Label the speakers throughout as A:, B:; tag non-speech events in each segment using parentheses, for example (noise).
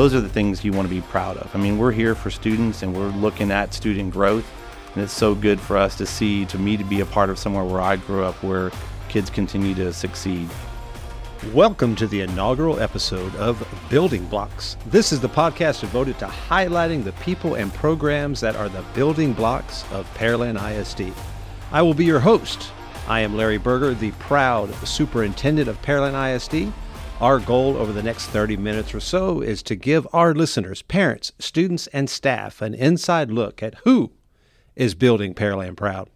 A: those are the things you want to be proud of. I mean, we're here for students and we're looking at student growth. And it's so good for us to see, to me, to be a part of somewhere where I grew up where kids continue to succeed.
B: Welcome to the inaugural episode of Building Blocks. This is the podcast devoted to highlighting the people and programs that are the building blocks of Pearland ISD. I will be your host. I am Larry Berger, the proud superintendent of Pearland ISD. Our goal over the next 30 minutes or so is to give our listeners, parents, students, and staff an inside look at who is building Pearland Proud.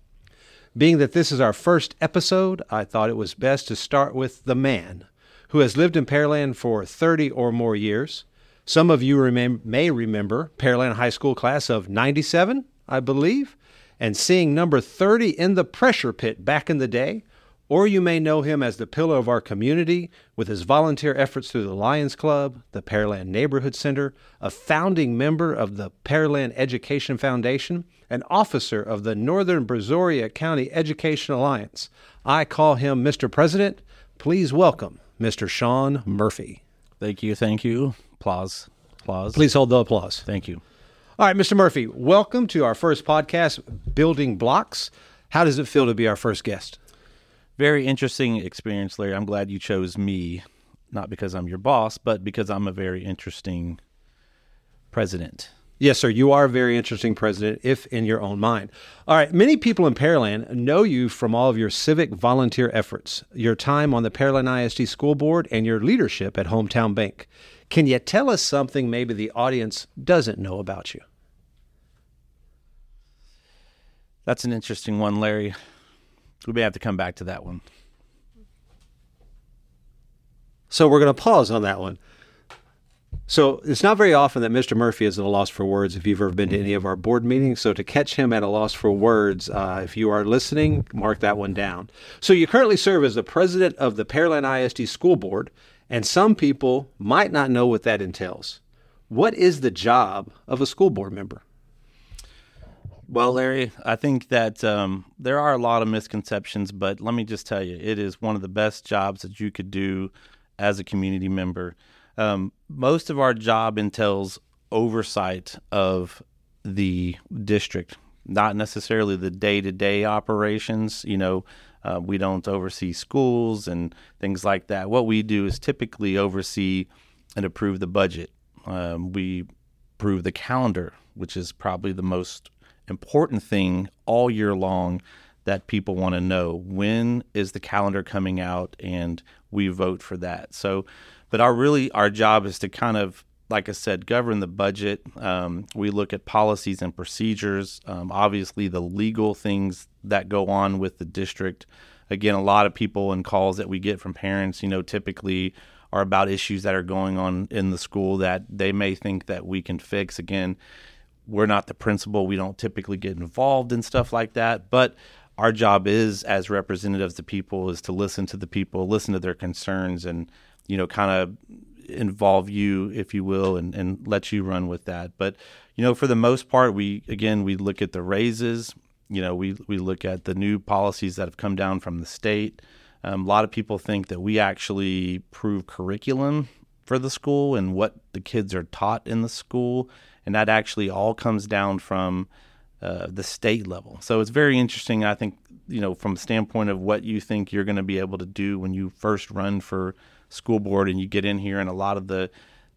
B: Being that this is our first episode, I thought it was best to start with the man who has lived in Pearland for 30 or more years. Some of you remem- may remember Pearland High School class of 97, I believe, and seeing number 30 in the pressure pit back in the day. Or you may know him as the pillar of our community with his volunteer efforts through the Lions Club, the Pearland Neighborhood Center, a founding member of the Pearland Education Foundation, an officer of the Northern Brazoria County Education Alliance. I call him Mr. President. Please welcome Mr. Sean Murphy.
A: Thank you. Thank you. Applause. Applause.
B: Please hold the applause.
A: Thank you.
B: All right, Mr. Murphy, welcome to our first podcast, Building Blocks. How does it feel to be our first guest?
A: Very interesting experience, Larry. I'm glad you chose me, not because I'm your boss, but because I'm a very interesting president.
B: Yes, sir. You are a very interesting president, if in your own mind. All right. Many people in Pearland know you from all of your civic volunteer efforts, your time on the Pearland ISD School Board, and your leadership at Hometown Bank. Can you tell us something maybe the audience doesn't know about you?
A: That's an interesting one, Larry. We may have to come back to that one.
B: So we're going to pause on that one. So it's not very often that Mr. Murphy is at a loss for words if you've ever been to any of our board meetings. So to catch him at a loss for words, uh, if you are listening, mark that one down. So you currently serve as the president of the Pearland ISD School Board, and some people might not know what that entails. What is the job of a school board member?
A: Well, Larry, I think that um, there are a lot of misconceptions, but let me just tell you, it is one of the best jobs that you could do as a community member. Um, most of our job entails oversight of the district, not necessarily the day to day operations. You know, uh, we don't oversee schools and things like that. What we do is typically oversee and approve the budget. Um, we approve the calendar, which is probably the most important thing all year long that people want to know. When is the calendar coming out? And we vote for that. So, but our really our job is to kind of like I said, govern the budget. Um, we look at policies and procedures. Um, obviously, the legal things that go on with the district. Again, a lot of people and calls that we get from parents, you know, typically are about issues that are going on in the school that they may think that we can fix. Again, we're not the principal. We don't typically get involved in stuff like that. But our job is, as representatives of people, is to listen to the people, listen to their concerns, and you know, kind of involve you, if you will, and, and let you run with that. But you know, for the most part, we again we look at the raises. You know, we we look at the new policies that have come down from the state. Um, a lot of people think that we actually prove curriculum for the school and what the kids are taught in the school, and that actually all comes down from uh, the state level. So it's very interesting. I think you know from standpoint of what you think you're going to be able to do when you first run for school board and you get in here and a lot of the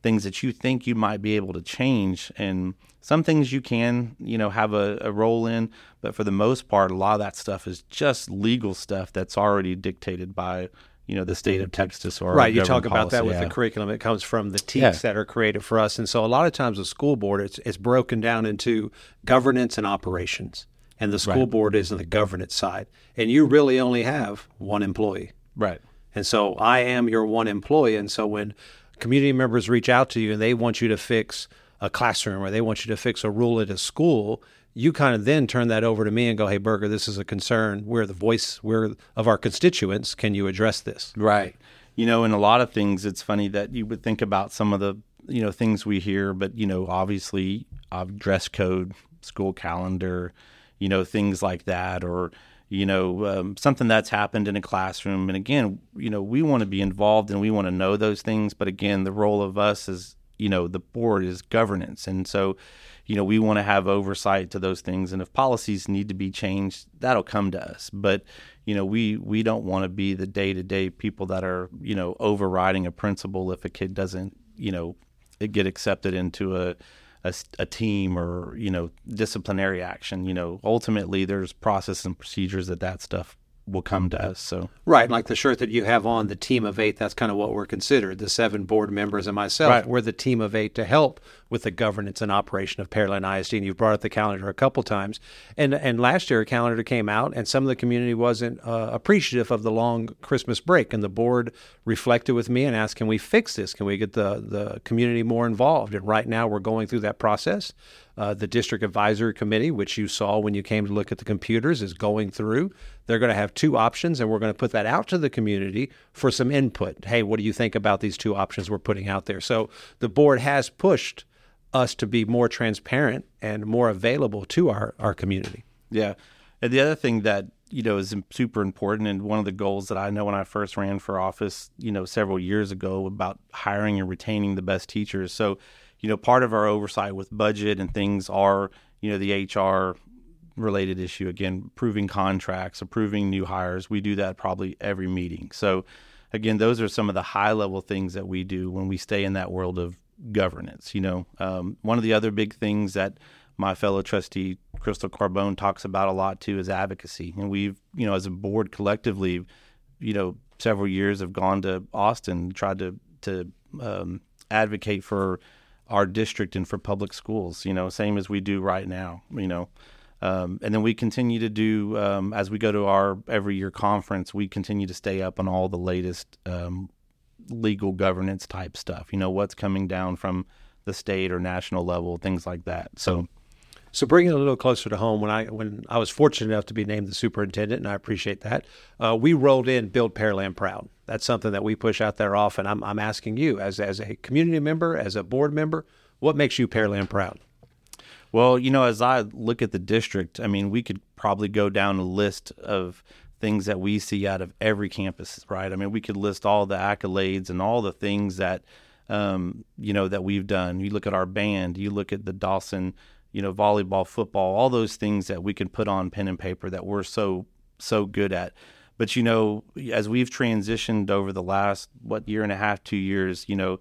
A: things that you think you might be able to change and some things you can you know have a, a, role in but for the most part a lot of that stuff is just legal stuff that's already dictated by you know the state of texas or
B: right you talk about
A: policy.
B: that with
A: yeah.
B: the curriculum it comes from the TEKS
A: Yeah.
B: that are created for us and so a lot of times the school board it's, it's broken down into governance and operations and the school
A: Right.
B: board is on the governance side and you really only have one employee
A: right
B: And so I am your one employee. And so when community members reach out to you and they want you to fix a classroom or they want you to fix a rule at a school, you kind of then turn that over to me and go, "Hey, Berger, this is a concern. We're the voice. We're of our constituents. Can you address this?"
A: Right. You know, in a lot of things, it's funny that you would think about some of the, you know, things we hear, but, you know, obviously, uh, dress code, school calendar, you know, things like that, or, you know, um, something that's happened in a classroom. And again, you know, we want to be involved and we want to know those things. But again, the role of us as you know the board is governance. And so you know we want to have oversight to those things. And if policies need to be changed that'll come to us. But you know we we don't want to be the day-to-day people that are you know overriding a principle if a kid doesn't you know get accepted into a a, a, team or you know disciplinary action. You know ultimately there's process and procedures that that stuff will come to us. So
B: right, like the shirt that you have on, the team of eight. That's kind of what we're considered. The seven board members and myself, right. we're the team of eight to help with the governance and operation of Pearland ISD. And you've brought up the calendar a couple times, and and last year a calendar came out, and some of the community wasn't uh, appreciative of the long Christmas break, and the board reflected with me and asked, "Can we fix this? Can we get the the community more involved?" And right now we're going through that process. Uh, the district advisory committee, which you saw when you came to look at the computers, is going through. They're going to have two options, and we're going to put that out to the community for some input. Hey, what do you think about these two options we're putting out there? So the board has pushed us to be more transparent and more available to our, our community.
A: Yeah. And the other thing that, you know, is super important and one of the goals that I know when I first ran for office, you know, several years ago about hiring and retaining the best teachers. So you know, part of our oversight with budget and things are, you know, the HR related issue again, approving contracts, approving new hires. We do that probably every meeting. So, again, those are some of the high level things that we do when we stay in that world of governance. You know, um, one of the other big things that my fellow trustee Crystal Carbone talks about a lot too is advocacy, and we've, you know, as a board collectively, you know, several years have gone to Austin, tried to to um, advocate for our district and for public schools, you know, same as we do right now, you know. Um, and then we continue to do, um, as we go to our every year conference, we continue to stay up on all the latest um, legal governance type stuff, you know, what's coming down from the state or national level, things like that. So,
B: so bringing it a little closer to home, when I when I was fortunate enough to be named the superintendent, and I appreciate that, uh, we rolled in Build Pearland Proud. That's something that we push out there often. I'm, I'm asking you, as as a community member, as a board member, what makes you Pearland proud?
A: Well, you know, as I look at the district, I mean, we could probably go down a list of things that we see out of every campus, right? I mean, we could list all the accolades and all the things that, um, you know, that we've done. You look at our band, you look at the Dawson you know, volleyball, football, all those things that we can put on pen and paper that we're so so good at. But you know, as we've transitioned over the last what year and a half, two years, you know,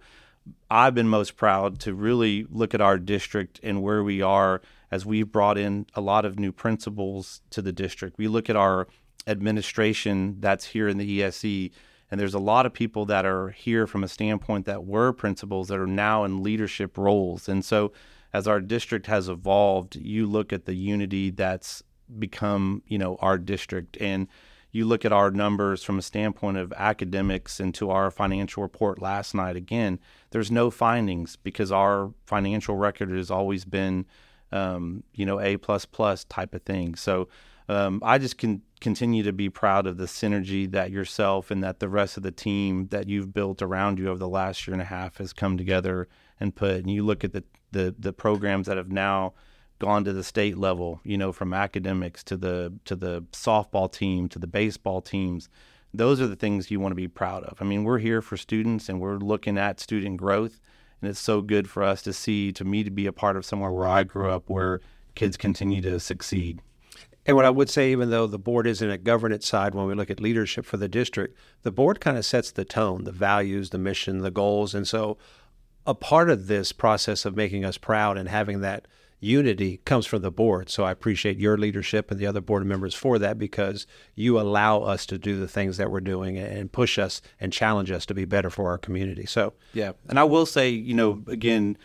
A: I've been most proud to really look at our district and where we are as we've brought in a lot of new principals to the district. We look at our administration that's here in the ESE, and there's a lot of people that are here from a standpoint that were principals that are now in leadership roles. And so as our district has evolved, you look at the unity that's become, you know, our district and you look at our numbers from a standpoint of academics and to our financial report last night again there's no findings because our financial record has always been um, you know a plus plus type of thing. So um, i just can continue to be proud of the synergy that yourself and that the rest of the team that you've built around you over the last year and a half has come together and put. And you look at the the the programs that have now gone to the state level, you know, from academics to the to the softball team to the baseball teams. Those are the things you want to be proud of. I mean, we're here for students and we're looking at student growth and it's so good for us to see to me to be a part of somewhere where I grew up where kids continue to succeed.
B: And what I would say, even though the board isn't a governance side, when we look at leadership for the district, the board kind of sets the tone, the values, the mission, the goals. And so a part of this process of making us proud and having that unity comes from the board. So I appreciate your leadership and the other board members for that because you allow us to do the things that we're doing and push us and challenge us to be better for our community. So,
A: yeah. And I will say, you know, again,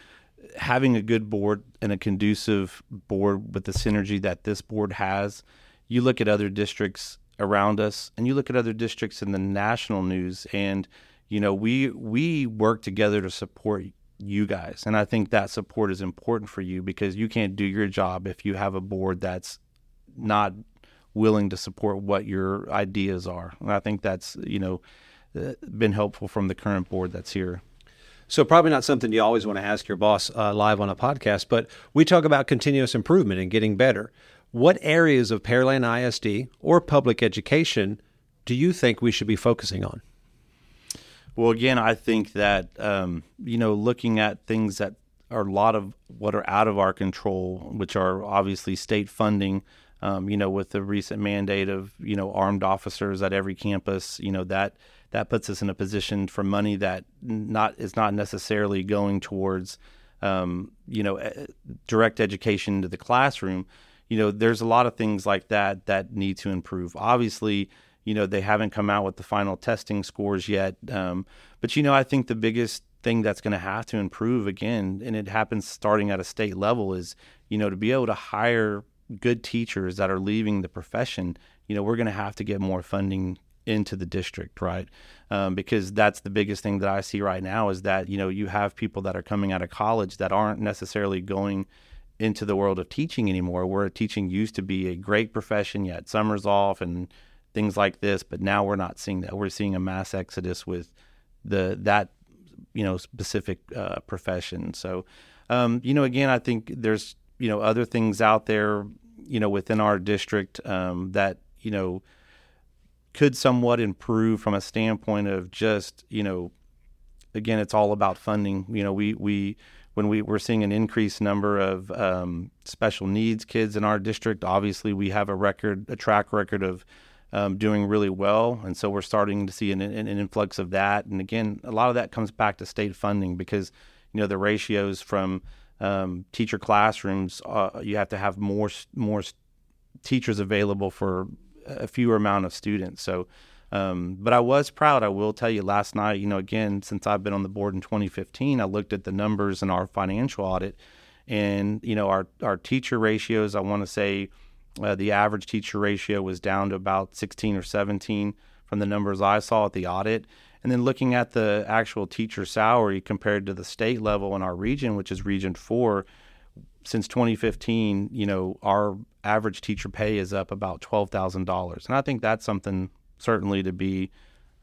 A: having a good board and a conducive board with the synergy that this board has, you look at other districts around us and you look at other districts in the national news and you know, we we work together to support you guys, and I think that support is important for you because you can't do your job if you have a board that's not willing to support what your ideas are. And I think that's you know uh, been helpful from the current board that's here.
B: So probably not something you always want to ask your boss uh, live on a podcast, but we talk about continuous improvement and getting better. What areas of Pearland ISD or public education do you think we should be focusing on?
A: Well, again, I think that um, you know, looking at things that are a lot of what are out of our control, which are obviously state funding. Um, you know, with the recent mandate of you know armed officers at every campus, you know that that puts us in a position for money that not is not necessarily going towards um, you know direct education to the classroom. You know, there's a lot of things like that that need to improve. Obviously, you know they haven't come out with the final testing scores yet, um, but you know I think the biggest thing that's going to have to improve again, and it happens starting at a state level, is you know to be able to hire good teachers that are leaving the profession. You know, we're going to have to get more funding into the district, right? Um, because that's the biggest thing that I see right now is that you know you have people that are coming out of college that aren't necessarily going into the world of teaching anymore. Where teaching used to be a great profession, had summers off and things like this, but now we're not seeing that. We're seeing a mass exodus with the that you know specific uh, profession. So um, you know, again, I think there's you know other things out there you know within our district um, that you know could somewhat improve from a standpoint of just you know again it's all about funding you know we we when we we're seeing an increased number of um, special needs kids in our district obviously we have a record a track record of um, doing really well and so we're starting to see an, an, influx of that and again a lot of that comes back to state funding because you know the ratios from um, teacher classrooms uh, you have to have more more teachers available for a fewer amount of students. So, um, but I was proud. I will tell you last night, you know, again, since I've been on the board in 2015, I looked at the numbers in our financial audit and, you know, our, our teacher ratios, I want to say uh, the average teacher ratio was down to about 16 or 17 from the numbers I saw at the audit. And then looking at the actual teacher salary compared to the state level in our region, which is Region 4, since 2015, you know, our average teacher pay is up about $12,000. And I think that's something certainly to be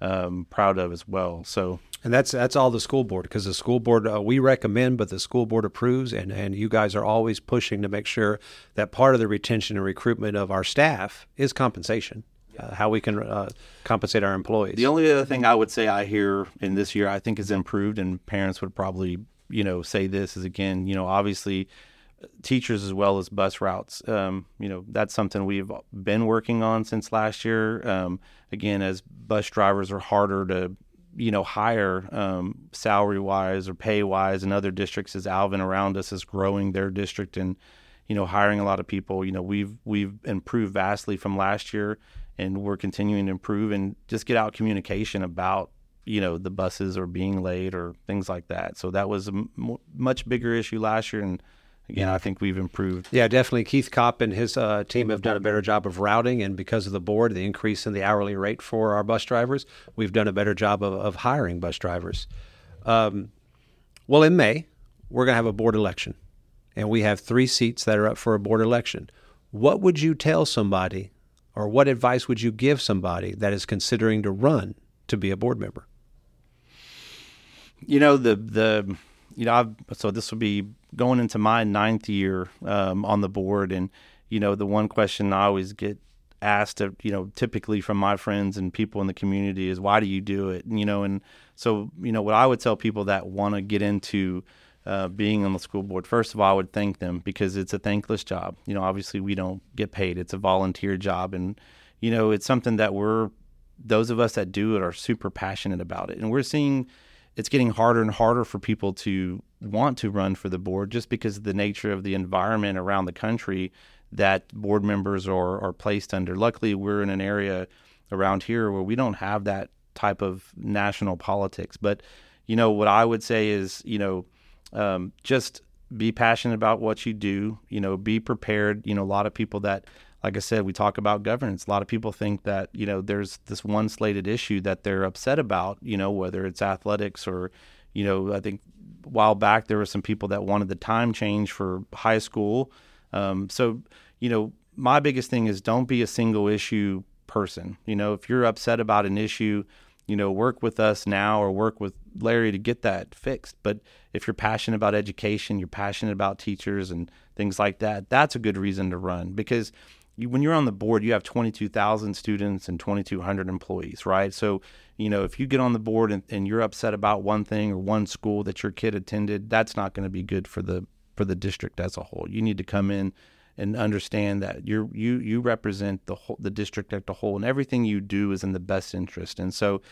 A: um, proud of as well. So,
B: and that's that's all the school board because the school board uh, we recommend, but the school board approves, and and you guys are always pushing to make sure that part of the retention and recruitment of our staff is compensation. Uh, how we can uh, compensate our employees.
A: The only other thing I would say I hear in this year I think is improved, and parents would probably you know say this is again you know obviously teachers as well as bus routes. Um, you know, that's something we've been working on since last year. Um, again, as bus drivers are harder to, you know, hire um, salary wise or pay wise, and other districts as Alvin around us is growing their district and, you know, hiring a lot of people. You know, we've we've improved vastly from last year, and we're continuing to improve and just get out communication about you know the buses are being late or things like that. So that was a m- much bigger issue last year and again, I think we've improved.
B: Yeah, definitely. Keith Kopp and his uh, team have done a better job of routing, and because of the board, the increase in the hourly rate for our bus drivers, we've done a better job of, of hiring bus drivers. Um, well, in May, we're going to have a board election, and we have three seats that are up for a board election. What would you tell somebody, or what advice would you give somebody that is considering to run to be a board member?
A: You know the the you know I've, so this will be going into my ninth year um, on the board, and you know, the one question I always get asked, you know, typically from my friends and people in the community is, "Why do you do it?" And, you know, and so you know, what I would tell people that want to get into uh, being on the school board, first of all, I would thank them because it's a thankless job. You know, obviously we don't get paid; it's a volunteer job, and you know, it's something that we're those of us that do it are super passionate about it, and we're seeing it's getting harder and harder for people to want to run for the board just because of the nature of the environment around the country that board members are, are placed under. Luckily, we're in an area around here where we don't have that type of national politics. But, you know, what I would say is, you know, um, just be passionate about what you do, you know, be prepared. You know, a lot of people that like I said, we talk about governance. A lot of people think that you know there's this one slated issue that they're upset about. You know, whether it's athletics or, you know, I think a while back there were some people that wanted the time change for high school. Um, so, you know, my biggest thing is don't be a single issue person. You know, if you're upset about an issue, you know, work with us now or work with Larry to get that fixed. But if you're passionate about education, you're passionate about teachers and things like that, that's a good reason to run because you, when you're on the board, you have 22,000 students and 2,200 employees, right? So, you know, if you get on the board and, and you're upset about one thing or one school that your kid attended, that's not going to be good for the for the district as a whole. You need to come in and understand that you you you represent the whole the district as a whole, and everything you do is in the best interest. And so,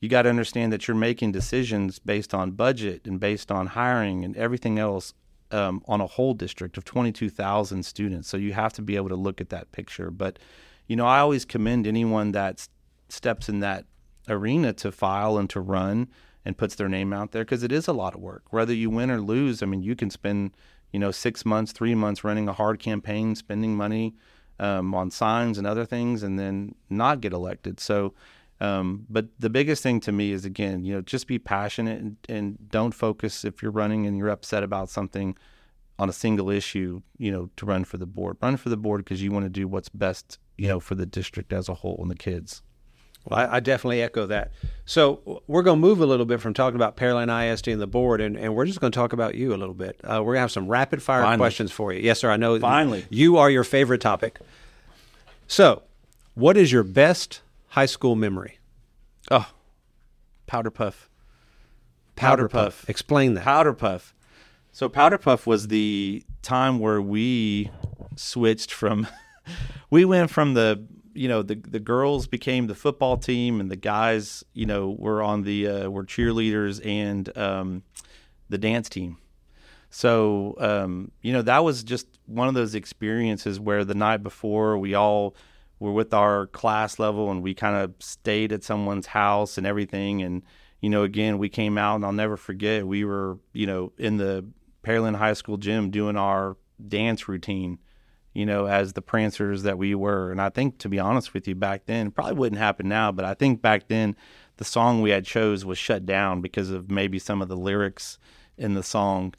A: you got to understand that you're making decisions based on budget and based on hiring and everything else um, on a whole district of 22,000 students. So you have to be able to look at that picture. But, you know, I always commend anyone that steps in that arena to file and to run and puts their name out there because it is a lot of work. Whether you win or lose, I mean, you can spend, you know, six months, three months running a hard campaign, spending money um, on signs and other things, and then not get elected. So, um, but the biggest thing to me is again, you know, just be passionate and, and, don't focus if you're running and you're upset about something on a single issue, you know, to run for the board. Run for the board because you want to do what's best, you know, for the district as a whole and the kids.
B: Well, I, I definitely echo that. So we're going to move a little bit from talking about Pearland ISD and the board, and, and we're just going to talk about you a little bit. Uh, we're going to have some rapid fire Finally. questions for you. Yes, sir. I know.
A: Finally,
B: you are your favorite topic. So, what is your best high school memory?
A: Oh, Powder Puff.
B: Powder, Powder Puff. Puff. Explain that.
A: Powder Puff. So Powder Puff was the time where we switched from (laughs) we went from the you know the the girls became the football team and the guys you know were on the uh, were cheerleaders and um, the dance team. So um, you know that was just one of those experiences where the night before we all were with our class level and we kind of stayed at someone's house and everything. And you know again we came out and I'll never forget we were you know in the Pearland High School gym doing our dance routine you know as the prancers that we were. And I think to be honest with you back then probably wouldn't happen now but I think back then the song we had chose was shut down because of maybe some of the lyrics in the song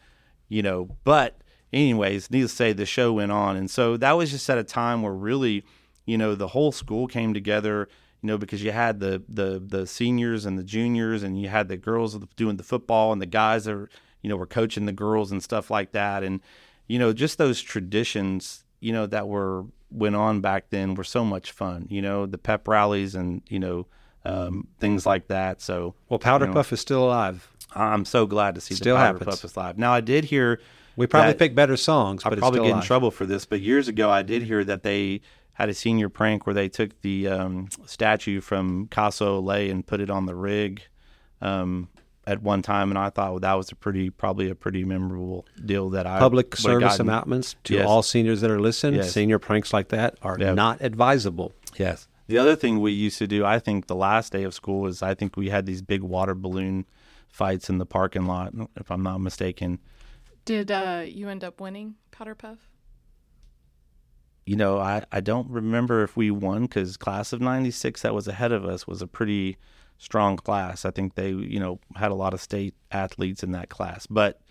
A: you know. But anyways needless to say the show went on. And so that was just at a time where really you know the whole school came together you know because you had the the the seniors and the juniors and you had the girls doing the football and the guys were, you know were coaching the girls and stuff like that. And you know just those traditions you know that were went on back then were so much fun you know the pep rallies and you know um, things like that. So
B: well powder
A: you
B: know, puff is still alive.
A: I'm so glad to see
B: still
A: the powder
B: happens.
A: puff is alive. Now i did hear
B: we probably pick better songs
A: i probably get in trouble for this but years ago i did hear that they had a senior prank where they took the um, statue from Casa Olé and put it on the rig um, at one time, and I thought well, that was a pretty, probably a pretty memorable deal that I
B: public service announcements to yes. all seniors that are listening. Yes. Senior pranks like that are yep. not advisable.
A: Yes. The other thing we used to do, I think, the last day of school is I think we had these big water balloon fights in the parking lot, if I'm not mistaken.
C: Did uh, you end up winning Powder Puff?
A: You know, I, I don't remember if we won because class of 96 that was ahead of us was a pretty strong class. I think they, you know, had a lot of state athletes in that class. But,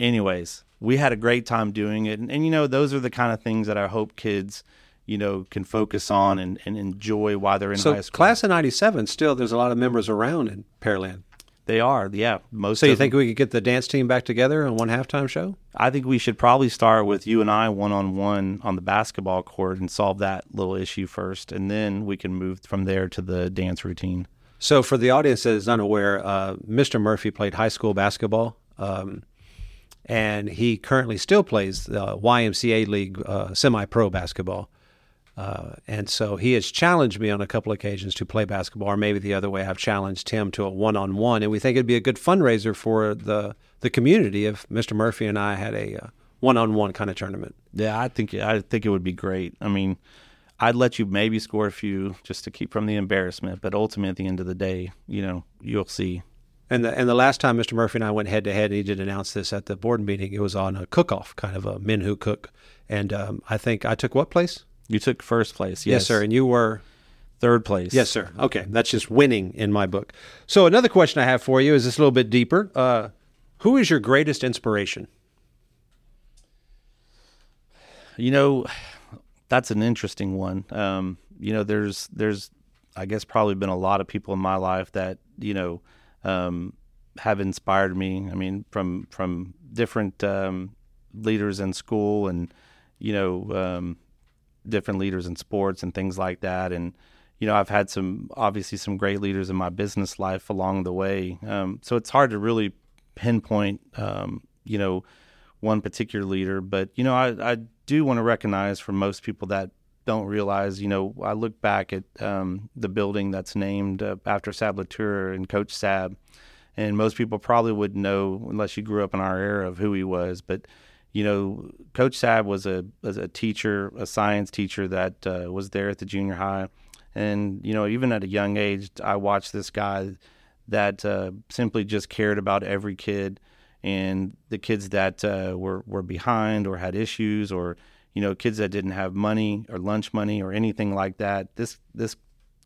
A: anyways, we had a great time doing it. And, and you know, those are the kind of things that I hope kids, you know, can focus on and, and enjoy while they're in
B: so
A: high school.
B: Class of 97, still, there's a lot of members around in Pearland.
A: They are, yeah. Most.
B: So you think them. we could get the dance team back together on one halftime show?
A: I think we should probably start with you and I one on one on the basketball court and solve that little issue first, and then we can move from there to the dance routine.
B: So for the audience that is unaware, uh, Mr. Murphy played high school basketball, um, and he currently still plays the YMCA League uh, semi-pro basketball. Uh, and so he has challenged me on a couple occasions to play basketball, or maybe the other way, I've challenged him to a one-on-one. And we think it'd be a good fundraiser for the the community if Mr. Murphy and I had a uh, one-on-one kind of tournament.
A: Yeah, I think I think it would be great. I mean, I'd let you maybe score a few just to keep from the embarrassment, but ultimately at the end of the day, you know, you'll see.
B: And the and the last time Mr. Murphy and I went head to head, and he did announce this at the board meeting. It was on a cook-off, kind of a men who cook, and um, I think I took what place?
A: You took first place.
B: Yes. yes, sir. And you were
A: third place.
B: Yes, sir. Okay, that's just winning in my book. So another question I have for you is this a little bit deeper. Uh, who is your greatest inspiration?
A: You know, that's an interesting one. Um, you know, there's there's I guess probably been a lot of people in my life that you know um, have inspired me. I mean, from from different um, leaders in school and you know um, different leaders in sports and things like that. And you know, I've had some obviously some great leaders in my business life along the way. Um, so it's hard to really pinpoint, um, you know, one particular leader. But you know, I, I do want to recognize for most people that don't realize, you know, I look back at um, the building that's named uh, after Sablatura and Coach Sab, and most people probably wouldn't know unless you grew up in our era of who he was. But you know, Coach Sab was a was a teacher, a science teacher that uh, was there at the junior high, and you know, even at a young age, I watched this guy that uh, simply just cared about every kid and the kids that uh, were were behind or had issues or you know kids that didn't have money or lunch money or anything like that. This this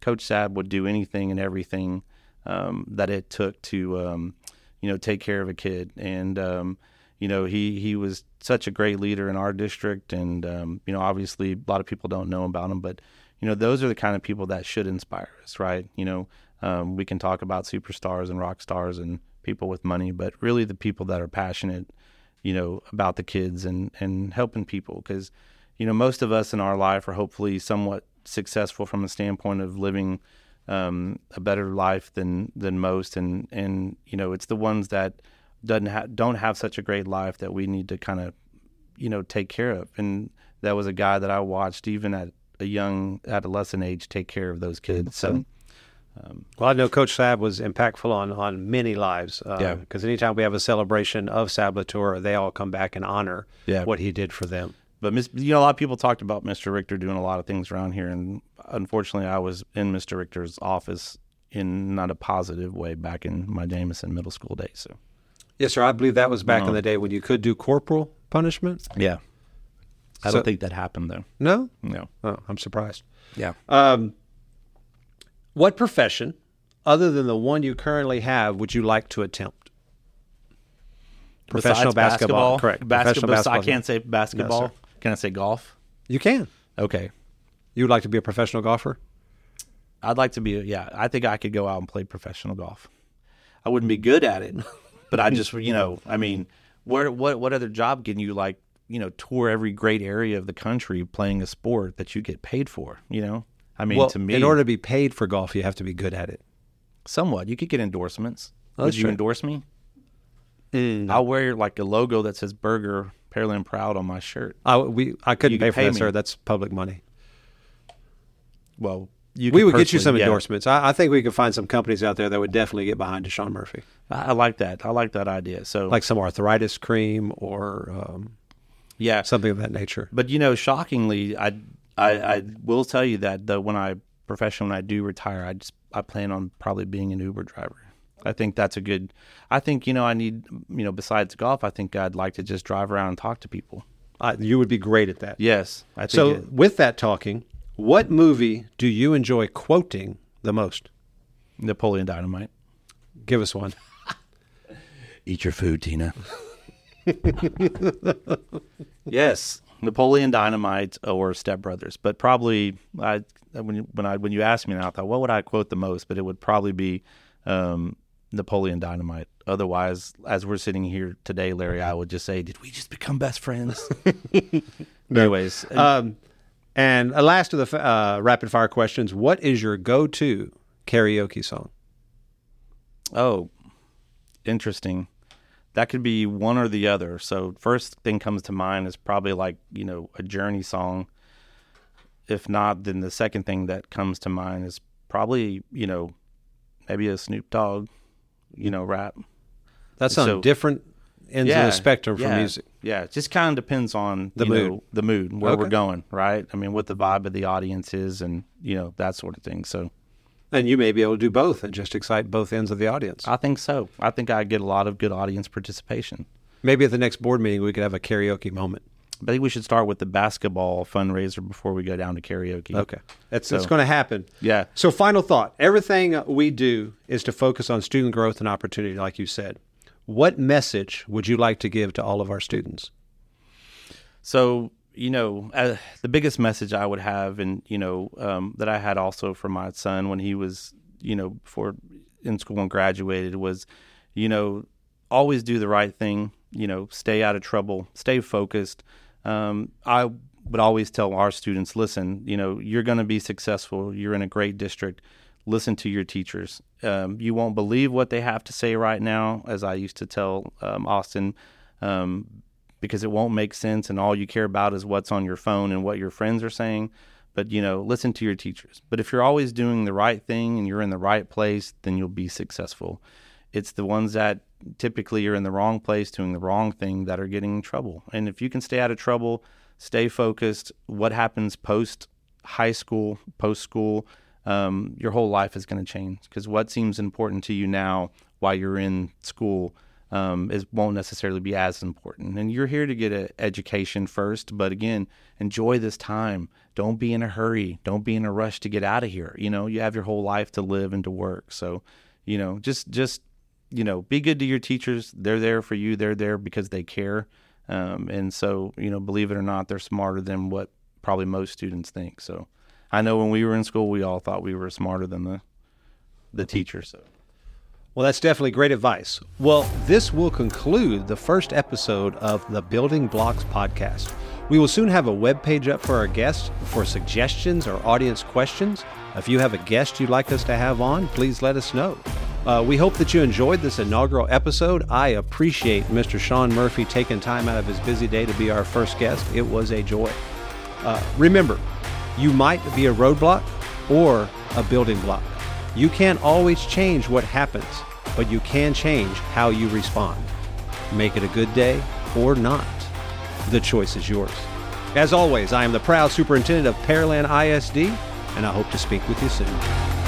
A: coach Sab would do anything and everything um, that it took to um, you know take care of a kid and um, you know he he was such a great leader in our district and um, you know obviously a lot of people don't know about him but you know those are the kind of people that should inspire us right? You know um, we can talk about superstars and rock stars and people with money, but really the people that are passionate, you know, about the kids and and helping people. Because you know most of us in our life are hopefully somewhat successful from a standpoint of living um, a better life than than most, and and you know it's the ones that doesn't ha- don't have such a great life that we need to kind of you know take care of, and that was a guy that I watched even at a young adolescent age take care of those kids. So
B: um, well, I know Coach Sab was impactful on on many lives. Uh, yeah. Because anytime we have a celebration of Sablatura, they all come back and honor yeah. what he did for them.
A: But you know, a lot of people talked about Mr. Richter doing a lot of things around here, and unfortunately, I was in Mr. Richter's office in not a positive way back in my Jamison middle school days. So,
B: yes, sir. I believe that was back in the day when you could do corporal punishment.
A: Yeah. I so, don't think that happened though.
B: No,
A: no.
B: Oh, I'm surprised.
A: Yeah.
B: Um, what profession, other than the one you currently have, would you like to attempt?
A: Professional basketball,
B: basketball, correct?
A: Basketball. basketball. I can't say basketball. No, can I say golf?
B: You can.
A: Okay.
B: You would like to be a professional golfer?
A: I'd like to be. Yeah, I think I could go out and play professional golf. I wouldn't be good at it, (laughs) but I just, you know, I mean, where, what, what other job can you like, you know, tour every great area of the country playing a sport that you get paid for? You know, I mean,
B: well,
A: to me,
B: in order to be paid for golf, you have to be good at it.
A: Somewhat. You could get endorsements.
B: Oh,
A: Would you
B: true.
A: endorse me?
B: Mm.
A: I'll wear like a logo that says Berger Pearland Proud on my shirt.
B: I we I couldn't pay for pay that, me. sir. That's public money.
A: Well,
B: we would get you some yeah. endorsements. I, I, think we could find some companies out there that would definitely get behind the Sean Murphy.
A: I, I like that. I like that idea. So,
B: like some arthritis cream or um,
A: yeah,
B: something of that nature.
A: But you know, shockingly, I I, I will tell you that though when I professionally when I do retire, I just I plan on probably being an Uber driver. I think that's a good. I think you know I need you know besides golf, I think I'd like to just drive around and talk to people.
B: Uh, you would be great at that.
A: Yes. I think
B: so
A: it,
B: with that talking, what movie do you enjoy quoting the most?
A: Napoleon Dynamite.
B: Give us one. (laughs)
A: Eat your food, Tina. (laughs) yes. Napoleon Dynamite or Step Brothers, but probably I when you, when I when you asked me, now, I thought, what would I quote the most? But it would probably be um, Napoleon Dynamite. Otherwise, as we're sitting here today, Larry, I would just say, did we just become best friends? (laughs) no. Anyways,
B: um, and last of the uh, rapid fire questions: What is your go-to karaoke song?
A: Oh, interesting that could be one or the other. So first thing comes to mind is probably like you know a Journey song. If not, then the second thing that comes to mind is probably you know maybe a Snoop Dogg, you know, rap.
B: That's on so, different ends yeah, of the spectrum for
A: yeah,
B: music.
A: Yeah, it just kind of depends on
B: the mood,
A: know, the mood, where okay. we're going, right? I mean, what the vibe of the audience is, and you know that sort of thing. So
B: and you may be able to do both and just excite both ends of the audience.
A: I think so. I think I get a lot of good audience participation.
B: Maybe at the next board meeting we could have a karaoke moment.
A: I think we should start with the basketball fundraiser before we go down to karaoke.
B: Okay. That's so, going to happen.
A: Yeah.
B: So final thought. Everything we do is to focus on student growth and opportunity like you said. What message would you like to give to all of our students?
A: So you know, uh, the biggest message I would have, and you know, um, that I had also for my son when he was, you know, before in school and graduated was, you know, always do the right thing. You know, stay out of trouble, stay focused. Um, I would always tell our students, listen, you know, you're going to be successful. You're in a great district. Listen to your teachers. Um, you won't believe what they have to say right now, as I used to tell um, Austin, um, because it won't make sense, and all you care about is what's on your phone and what your friends are saying. But you know, listen to your teachers. But if you're always doing the right thing and you're in the right place, then you'll be successful. It's the ones that typically are in the wrong place doing the wrong thing that are getting in trouble. And if you can stay out of trouble, stay focused, what happens post high school, post school, um, your whole life is going to change because what seems important to you now while you're in school um, is won't necessarily be as important. And you're here to get an education first, but again, enjoy this time. Don't be in a hurry. Don't be in a rush to get out of here. You know, you have your whole life to live and to work. So, you know, just just you know, be good to your teachers. They're there for you. They're there because they care. Um, and so, you know, believe it or not, they're smarter than what probably most students think. So, I know when we were in school, we all thought we were smarter than the the teacher. So.
B: Well, that's definitely great advice. Well, this will conclude the first episode of the Building Blocks podcast. We will soon have a web page up for our guests for suggestions or audience questions. If you have a guest you'd like us to have on, please let us know. Uh, we hope that you enjoyed this inaugural episode. I appreciate Mr. Sean Murphy taking time out of his busy day to be our first guest. It was a joy. Uh, remember, you might be a roadblock or a building block. You can't always change what happens, but you can change how you respond. Make it a good day or not. The choice is yours. As always, I am the proud superintendent of Pearland ISD, and I hope to speak with you soon.